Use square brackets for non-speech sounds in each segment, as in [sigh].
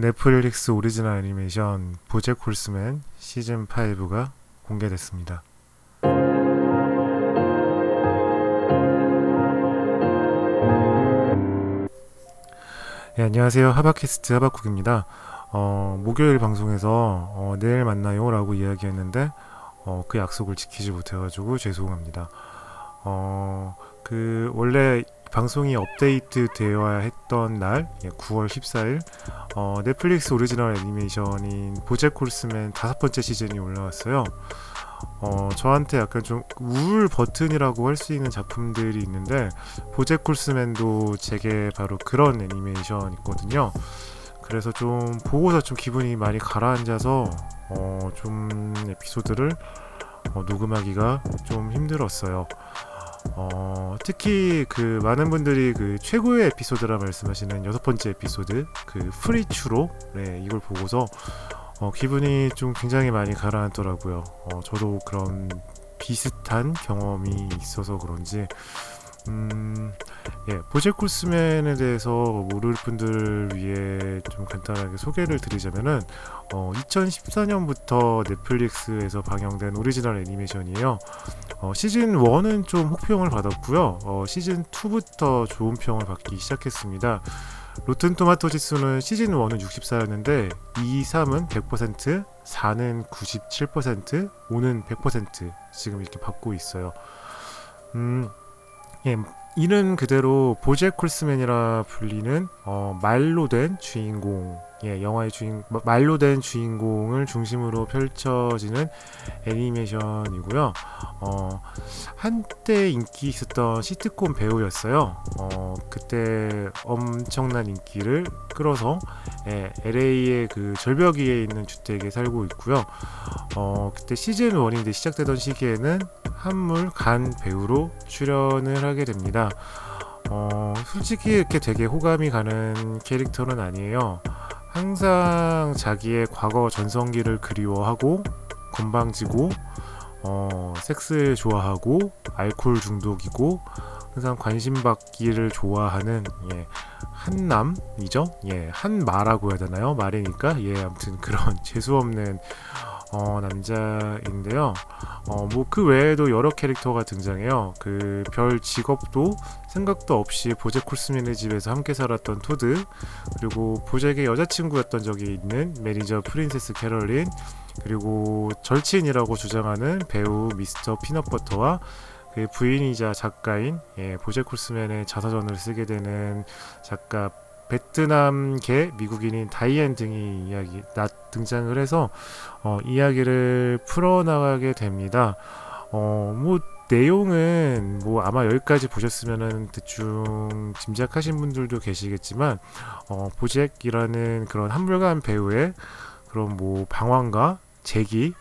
넷플릭스 오리지널 애니메이션 보잭 홀스맨 시즌 5가 공개됐습니다. 네, 안녕하세요. 하바캐스트 하바쿡입니다. 어, 목요일 방송에서 어, 내일 만나요 라고 이야기했는데 어, 그 약속을 지키지 못해가지고 죄송합니다. 어, 그 원래 방송이 업데이트 되어야 했던 날 9월 예, 14일 어, 넷플릭스 오리지널 애니메이션인 보잭 홀스맨 다섯 번째 시즌이 올라왔어요. 어, 저한테 약간 좀 우울 버튼이라고 할 수 있는 작품들이 있는데 보잭 홀스맨도 제게 바로 그런 애니메이션 있거든요. 그래서 좀 보고서 좀 기분이 많이 가라앉아서 어, 좀 에피소드를 어, 녹음하기가 좀 힘들었어요. 어, 특히 그 많은 분들이 그 최고의 에피소드라 말씀하시는 여섯 번째 에피소드 그 프리추로 네, 이걸 보고서 어, 기분이 좀 굉장히 많이 가라앉더라고요. 어, 저도 그런 비슷한 경험이 있어서 그런지 음, 예, 보잭 쿨스맨에 대해서 모를 분들 위해 좀 간단하게 소개를 드리자면은 어, 2014년부터 넷플릭스에서 방영된 오리지널 애니메이션이에요. 어, 시즌 1은 좀 혹평을 받았고요. 어, 시즌 2부터 좋은 평을 받기 시작했습니다. 로튼 토마토 지수는 시즌 1은 64였는데 2, 3은 100%, 4는 97%, 5는 100% 지금 이렇게 받고 있어요. 음, 예, 이름 그대로 보잭 홀스맨이라 불리는 어, 말로 된 주인공 예, 영화의 주인 말로 된 주인공을 중심으로 펼쳐지는 애니메이션이고요. 어, 한때 인기 있었던 시트콤 배우였어요. 어, 그때 엄청난 인기를 끌어서 예, LA의 그 절벽 위에 있는 주택에 살고 있고요. 어, 그때 시즌 1인데 시작되던 시기에는 한물 간 배우로 출연을 하게 됩니다. 어, 솔직히 이렇게 되게 호감이 가는 캐릭터는 아니에요. 항상 자기의 과거 전성기를 그리워하고 건방지고 어, 섹스 좋아하고 알코올 중독이고 항상 관심 받기를 좋아하는 예, 한남이죠. 예, 한마라고 해야 되나요? 말이니까 예, 아무튼 그런 [laughs] 재수 없는 어, 남자인데요. 어, 뭐 그 외에도 여러 캐릭터가 등장해요. 그 별 직업도 생각도 없이 보잭 홀스맨의 집에서 함께 살았던 토드, 그리고 보잭의 여자친구였던 적이 있는 매니저 프린세스 캐럴린, 그리고 절친이라고 주장하는 배우 미스터 피넛버터와 그 부인이자 작가인 예, 보잭 홀스맨의 자서전을 쓰게 되는 작가 베트남계 미국인인 다이앤 등이 이야기 나, 등장을 해서 어, 이야기를 풀어나가게 됩니다. 어, 뭐 내용은 뭐 아마 여기까지 보셨으면은 대충 짐작하신 분들도 계시겠지만 어, 보잭이라는 그런 한물간 배우의 그런 뭐 방황과 재기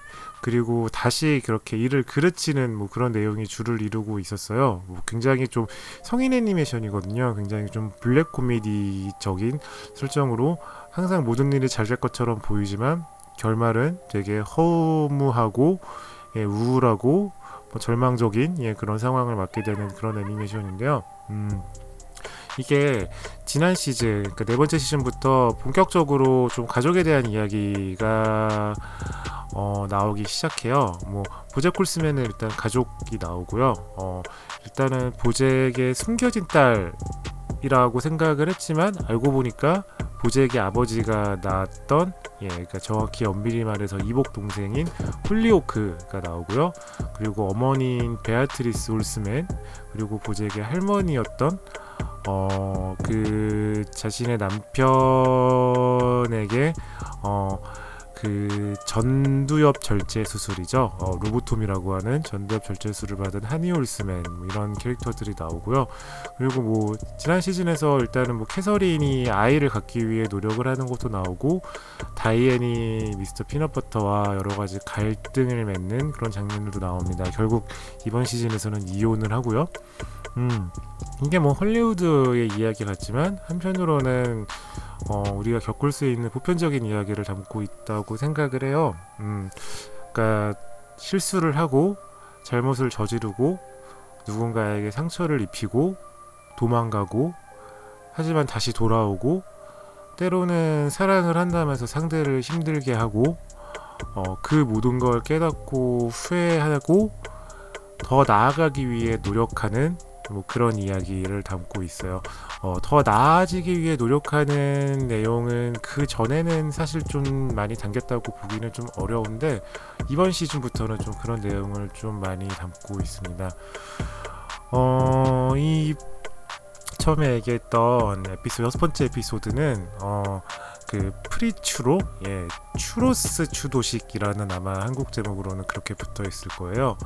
그리고 다시 그렇게 일을 그르치는 뭐 그런 내용이 주를 이루고 있었어요. 뭐 굉장히 좀 성인 애니메이션이거든요. 굉장히 좀 블랙 코미디적인 설정으로 항상 모든 일이 잘 될 것처럼 보이지만 결말은 되게 허무하고 예, 우울하고 뭐 절망적인 예, 그런 상황을 맞게 되는 그런 애니메이션인데요. 음. 이게 지난 시즌, 그러니까 네 번째 시즌부터 본격적으로 좀 가족에 대한 이야기가 어, 나오기 시작해요. 뭐 보잭 콜스맨은 일단 가족이 나오고요. 어, 일단은 보잭의 숨겨진 딸이라고 생각을 했지만 알고 보니까 보잭의 아버지가 낳았던 예, 그러니까 정확히 엄밀히 말해서 이복 동생인 홀리호크가 나오고요. 그리고 어머니인 베아트리스 홀스맨 그리고 보잭의 할머니였던 어, 그 자신의 남편에게 어, 그 전두엽 절제 수술이죠. 어, lobotomy라고 하는 전두엽 절제 수술을 받은 허니 홀스맨 뭐 이런 캐릭터들이 나오고요. 그리고 뭐 지난 시즌에서 일단은 뭐 캐서린이 아이를 갖기 위해 노력을 하는 것도 나오고 다이앤이 미스터 피넛버터와 여러 가지 갈등을 맺는 그런 장면들도 나옵니다. 결국 이번 시즌에서는 이혼을 하고요. 음, 이게 뭐 헐리우드의 이야기 같지만 한편으로는 어, 우리가 겪을 수 있는 보편적인 이야기를 담고 있다고 생각을 해요. 음, 그러니까 실수를 하고 잘못을 저지르고 누군가에게 상처를 입히고 도망가고 하지만 다시 돌아오고 때로는 사랑을 한다면서 상대를 힘들게 하고 어, 그 모든 걸 깨닫고 후회하고 더 나아가기 위해 노력하는 뭐 그런 이야기를 담고 있어요. 어, 더 나아지기 위해 노력하는 내용은 그 전에는 사실 좀 많이 담겼다고 보기는 좀 어려운데 이번 시즌부터는 좀 그런 내용을 좀 많이 담고 있습니다. 어, 이 처음에 얘기했던 에피소드 여섯 번째 에피소드는 어, 그 프리추로 예 추로스 추도식이라는 아마 한국 제목으로는 그렇게 붙어 있을 거예요.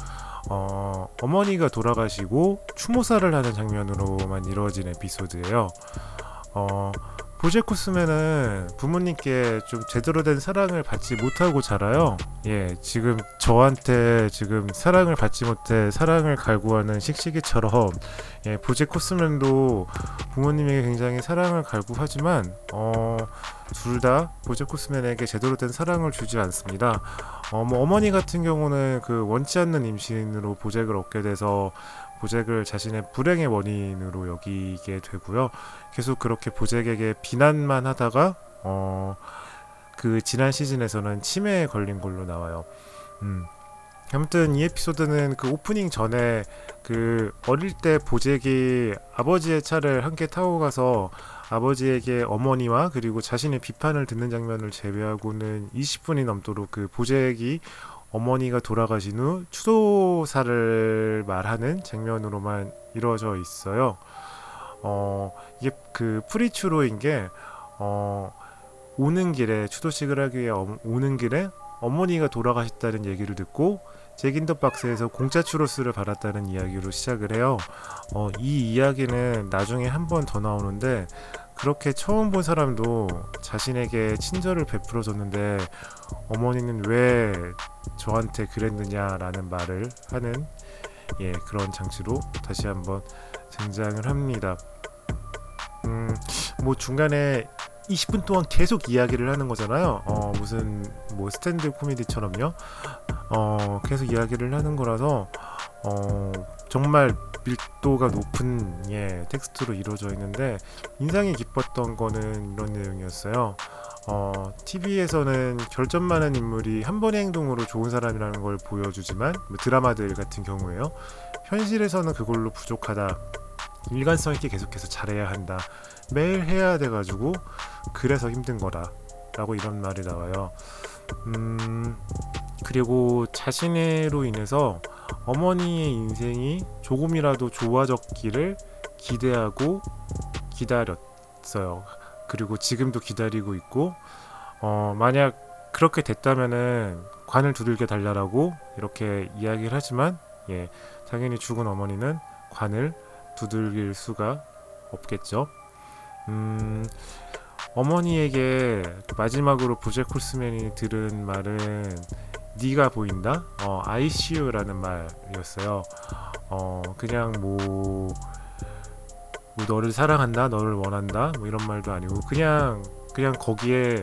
어, 어머니가 돌아가시고 추모사를 하는 장면으로만 이루어진 에피소드예요. 어, 보제코스면은 부모님께 좀 제대로 된 사랑을 받지 못하고 자라요. 예, 지금 저한테 지금 사랑을 받지 못해 사랑을 갈구하는 씩씩이처럼 예, 보제코스면도 부모님에게 굉장히 사랑을 갈구하지만 어, 둘 다 보제코스면에게 제대로 된 사랑을 주지 않습니다. 어, 뭐 어머니 같은 경우는 그 원치 않는 임신으로 보잭을 얻게 돼서 보잭을 자신의 불행의 원인으로 여기게 되고요. 계속 그렇게 보잭에게 비난만 하다가 어, 그 지난 시즌에서는 치매에 걸린 걸로 나와요. 음. 아무튼 이 에피소드는 그 오프닝 전에 그 어릴 때 보잭이 아버지의 차를 함께 타고 가서 아버지에게 어머니와 그리고 자신의 비판을 듣는 장면을 제외하고는 20분이 넘도록 그 보잭이 어머니가 돌아가신 후 추도사를 말하는 장면으로만 이루어져 있어요. 어, 이게 그 Free Churro인 게, 어, 오는 길에, 추도식을 하기 위해 어, 오는 길에 어머니가 돌아가셨다는 얘기를 듣고 Jack in the Box에서 공짜 추로스를 받았다는 이야기로 시작을 해요. 어, 이 이야기는 나중에 한 번 더 나오는데 그렇게 처음 본 사람도 자신에게 친절을 베풀어 줬는데 어머니는 왜 저한테 그랬느냐라는 말을 하는 예, 그런 장치로 다시 한번 등장을 합니다. 음, 뭐 중간에 20분 동안 계속 이야기를 하는 거잖아요. 어, 무슨 뭐 스탠드 코미디처럼요. 어, 계속 이야기를 하는 거라서 어, 정말 밀도가 높은 예, 텍스트로 이루어져 있는데 인상이 깊었던 거는 이런 내용이었어요. 어, TV에서는 결점 많은 인물이 한 번의 행동으로 좋은 사람이라는 걸 보여주지만 뭐 드라마들 같은 경우에요. 현실에서는 그걸로 부족하다. 일관성 있게 계속해서 잘해야 한다. 매일 해야 돼가지고 그래서 힘든 거다. 라고 이런 말이 나와요. 음, 그리고 자신으로 인해서 어머니의 인생이 조금이라도 좋아졌기를 기대하고 기다렸어요. 그리고 지금도 기다리고 있고, 어, 만약 그렇게 됐다면은 관을 두들겨 달라라고 이렇게 이야기를 하지만, 예, 당연히 죽은 어머니는 관을 두들길 수가 없겠죠. 음, 어머니에게 마지막으로 부제 콜스맨이 들은 말은 네가 보인다. 어, ICU라는 말이었어요. 어, 그냥 뭐, 뭐 너를 사랑한다, 너를 원한다, 뭐 이런 말도 아니고 그냥 그냥 거기에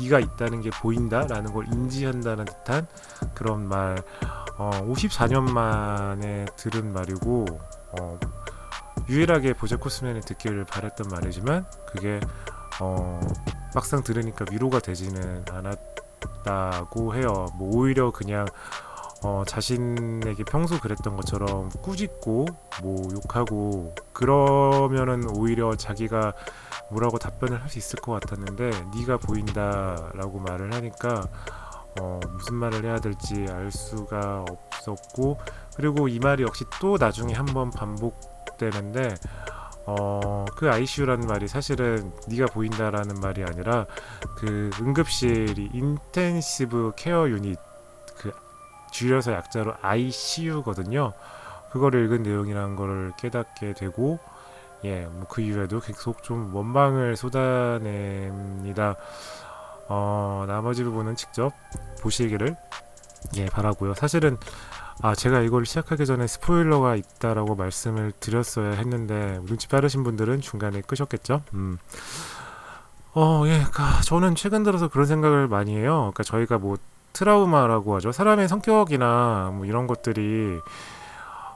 네가 있다는 게 보인다라는 걸 인지한다는 듯한 그런 말. 어, 54년 만에 들은 말이고 어, 유일하게 보제 코스맨이 듣기를 바랬던 말이지만 그게 어, 막상 들으니까 위로가 되지는 않았다고 해요. 뭐 오히려 그냥 어, 자신에게 평소 그랬던 것처럼 꾸짖고 뭐 욕하고 그러면은 오히려 자기가 뭐라고 답변을 할 수 있을 것 같았는데 네가 보인다라고 말을 하니까 어, 무슨 말을 해야 될지 알 수가 없었고 그리고 이 말이 역시 또 나중에 한번 반복되는데 어, 그 ICU라는 말이 사실은 네가 보인다라는 말이 아니라 그 응급실이 인텐시브 케어 유닛 그 줄여서 약자로 ICU거든요. 그거를 읽은 내용이라는 거를 깨닫게 되고 예, 뭐그 이후에도 계속 좀 원망을 쏟아냅니다. 어, 나머지 부분은 직접 보시기를 예 바라고요. 사실은 아 제가 이걸 시작하기 전에 스포일러가 있다라고 말씀을 드렸어야 했는데 눈치 빠르신 분들은 중간에 끄셨겠죠. 음. 어, 예, 그러니까 저는 최근 들어서 그런 생각을 많이 해요. 그러니까 저희가 뭐 트라우마라고 하죠. 사람의 성격이나 뭐 이런 것들이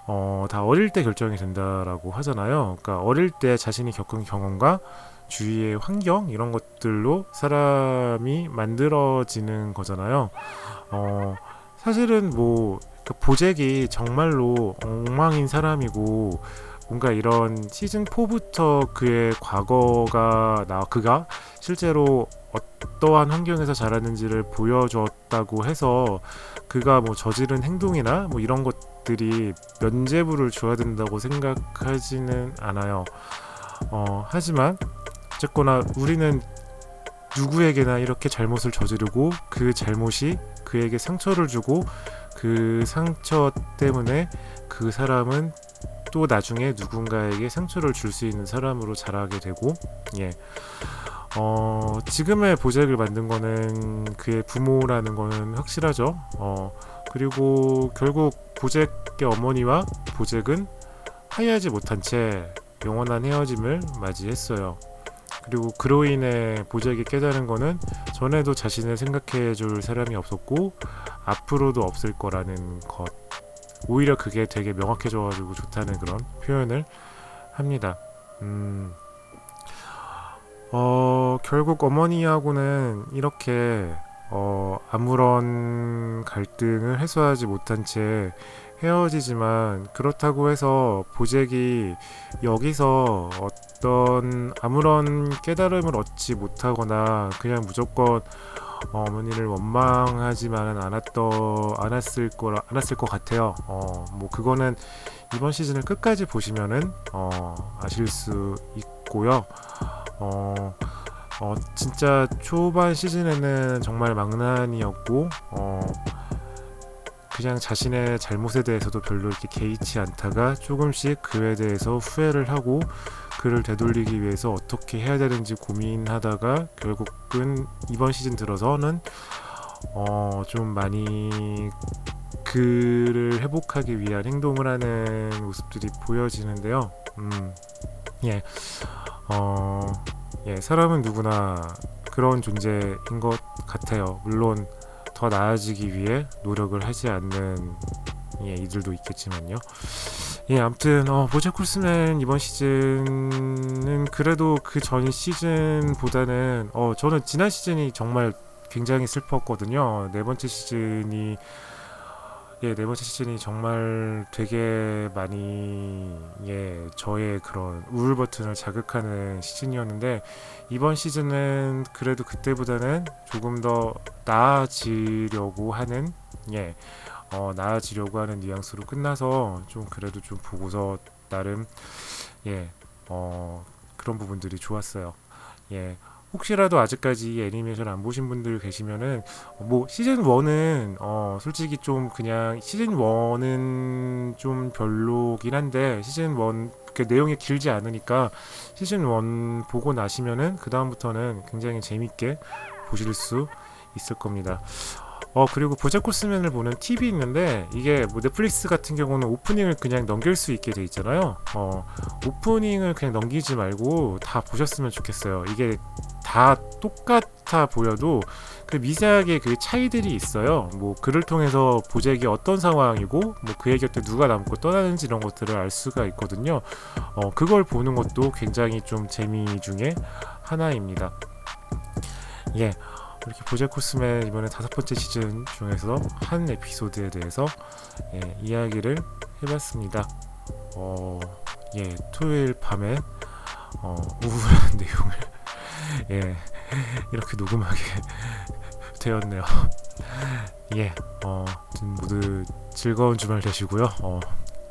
어, 다 어릴 때 결정이 된다라고 하잖아요. 그러니까 어릴 때 자신이 겪은 경험과 주위의 환경 이런 것들로 사람이 만들어지는 거잖아요. 어, 사실은 뭐그 보잭이 정말로 엉망인 사람이고 뭔가 이런 시즌 4부터 그의 과거가 나 그가 실제로 어 떠한 환경에서 자랐는지를 보여줬다고 해서 그가 뭐 저지른 행동이나 뭐 이런 것들이 면죄부를 줘야 된다고 생각하지는 않아요. 어, 하지만 어쨌거나 우리는 누구에게나 이렇게 잘못을 저지르고 그 잘못이 그에게 상처를 주고 그 상처 때문에 그 사람은 또 나중에 누군가에게 상처를 줄 수 있는 사람으로 자라게 되고 예. 어, 지금의 보잭을 만든 거는 그의 부모라는 거는 확실하죠. 어, 그리고 결국 보잭의 어머니와 보잭은 화해하지 못한 채 영원한 헤어짐을 맞이했어요. 그리고 그로 인해 보잭이 깨달은 거는 전에도 자신을 생각해 줄 사람이 없었고 앞으로도 없을 거라는 것. 오히려 그게 되게 명확해져가지고 좋다는 그런 표현을 합니다. 음, 어, 결국 어머니하고는 이렇게 어, 아무런 갈등을 해소하지 못한 채 헤어지지만 그렇다고 해서 보잭이 여기서 어떤 아무런 깨달음을 얻지 못하거나 그냥 무조건 어머니를 원망하지만은 않았더 않았을 거라 않았을 것 같아요. 어, 뭐 그거는 이번 시즌을 끝까지 보시면은 어, 아실 수 있고요. 어, 어, 진짜 초반 시즌에는 정말 망난이었고 어, 그냥 자신의 잘못에 대해서도 별로 이렇게 개의치 않다가 조금씩 그에 대해서 후회를 하고 그를 되돌리기 위해서 어떻게 해야 되는지 고민하다가 결국은 이번 시즌 들어서는 어, 좀 많이 그를 회복하기 위한 행동을 하는 모습들이 보여지는데요. 음, 예, 어, 예, 사람은 누구나 그런 존재인 것 같아요. 물론 더 나아지기 위해 노력을 하지 않는 예, 이들도 있겠지만요. 예, 아무튼 어, 보잭 쿨스맨 이번 시즌은 그래도 그 전 시즌보다는 어, 저는 지난 시즌이 정말 굉장히 슬펐거든요. 네 번째 시즌이 예, 네 번째 시즌이 정말 되게 많이 예, 저의 그런 우울 버튼을 자극하는 시즌이었는데 이번 시즌은 그래도 그때보다는 조금 더 나아지려고 하는 예, 어, 나아지려고 하는 뉘앙스로 끝나서 좀 그래도 좀 보고서 나름 예, 어, 그런 부분들이 좋았어요. 예. 혹시라도 아직까지 이 애니메이션 안 보신 분들 계시면은 뭐 시즌 1은 어 솔직히 좀 그냥 시즌 1은 좀 별로긴 한데 시즌 1그 내용이 길지 않으니까 시즌 1 보고 나시면은 그 다음부터는 굉장히 재밌게 보실 수 있을 겁니다. 어 그리고 보자코스맨을 보는 팁이 있는데 이게 뭐 넷플릭스 같은 경우는 오프닝을 그냥 넘길 수 있게 돼 있잖아요. 어 오프닝을 그냥 넘기지 말고 다 보셨으면 좋겠어요. 이게 다 똑같아 보여도 그 미세하게 그 차이들이 있어요. 뭐 글을 통해서 보잭이 어떤 상황이고 뭐 그의 곁에 누가 남고 떠나는지 이런 것들을 알 수가 있거든요. 어 그걸 보는 것도 굉장히 좀 재미 중에 하나입니다. 예. 이렇게 보제 코스맨 이번에 다섯 번째 시즌 중에서 한 에피소드에 대해서 예, 이야기를 해봤습니다. 어, 예, 토요일 밤에 어, 우울한 [laughs] 내용을 예, 이렇게 녹음하게 [laughs] 되었네요. 예, 어, 모두 즐거운 주말 되시고요. 어,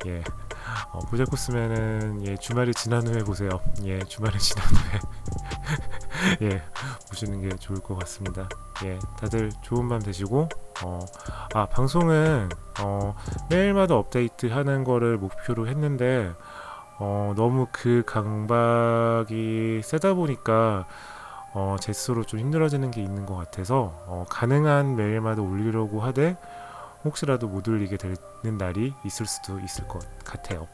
예, 어, 보자 코스맨은 예, 주말이 지난 후에 보세요. 예, 주말이 [laughs] 지난 후에 예, 보시는 게 좋을 것 같습니다. 예, 다들 좋은 밤 되시고, 어, 아, 방송은, 어, 매일마다 업데이트 하는 거를 목표로 했는데, 어, 너무 그 강박이 세다 보니까, 어, 제 스스로 좀 힘들어지는 게 있는 것 같아서, 어, 가능한 매일마다 올리려고 하되, 혹시라도 못 올리게 되는 날이 있을 수도 있을 것 같아요.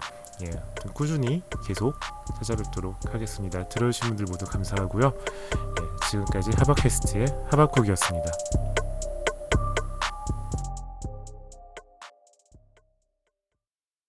예, 꾸준히 계속 찾아뵙도록 하겠습니다. 들어주신 분들 모두 감사하고요. 예, 지금까지 하바캐스트의 하바쿡이었습니다.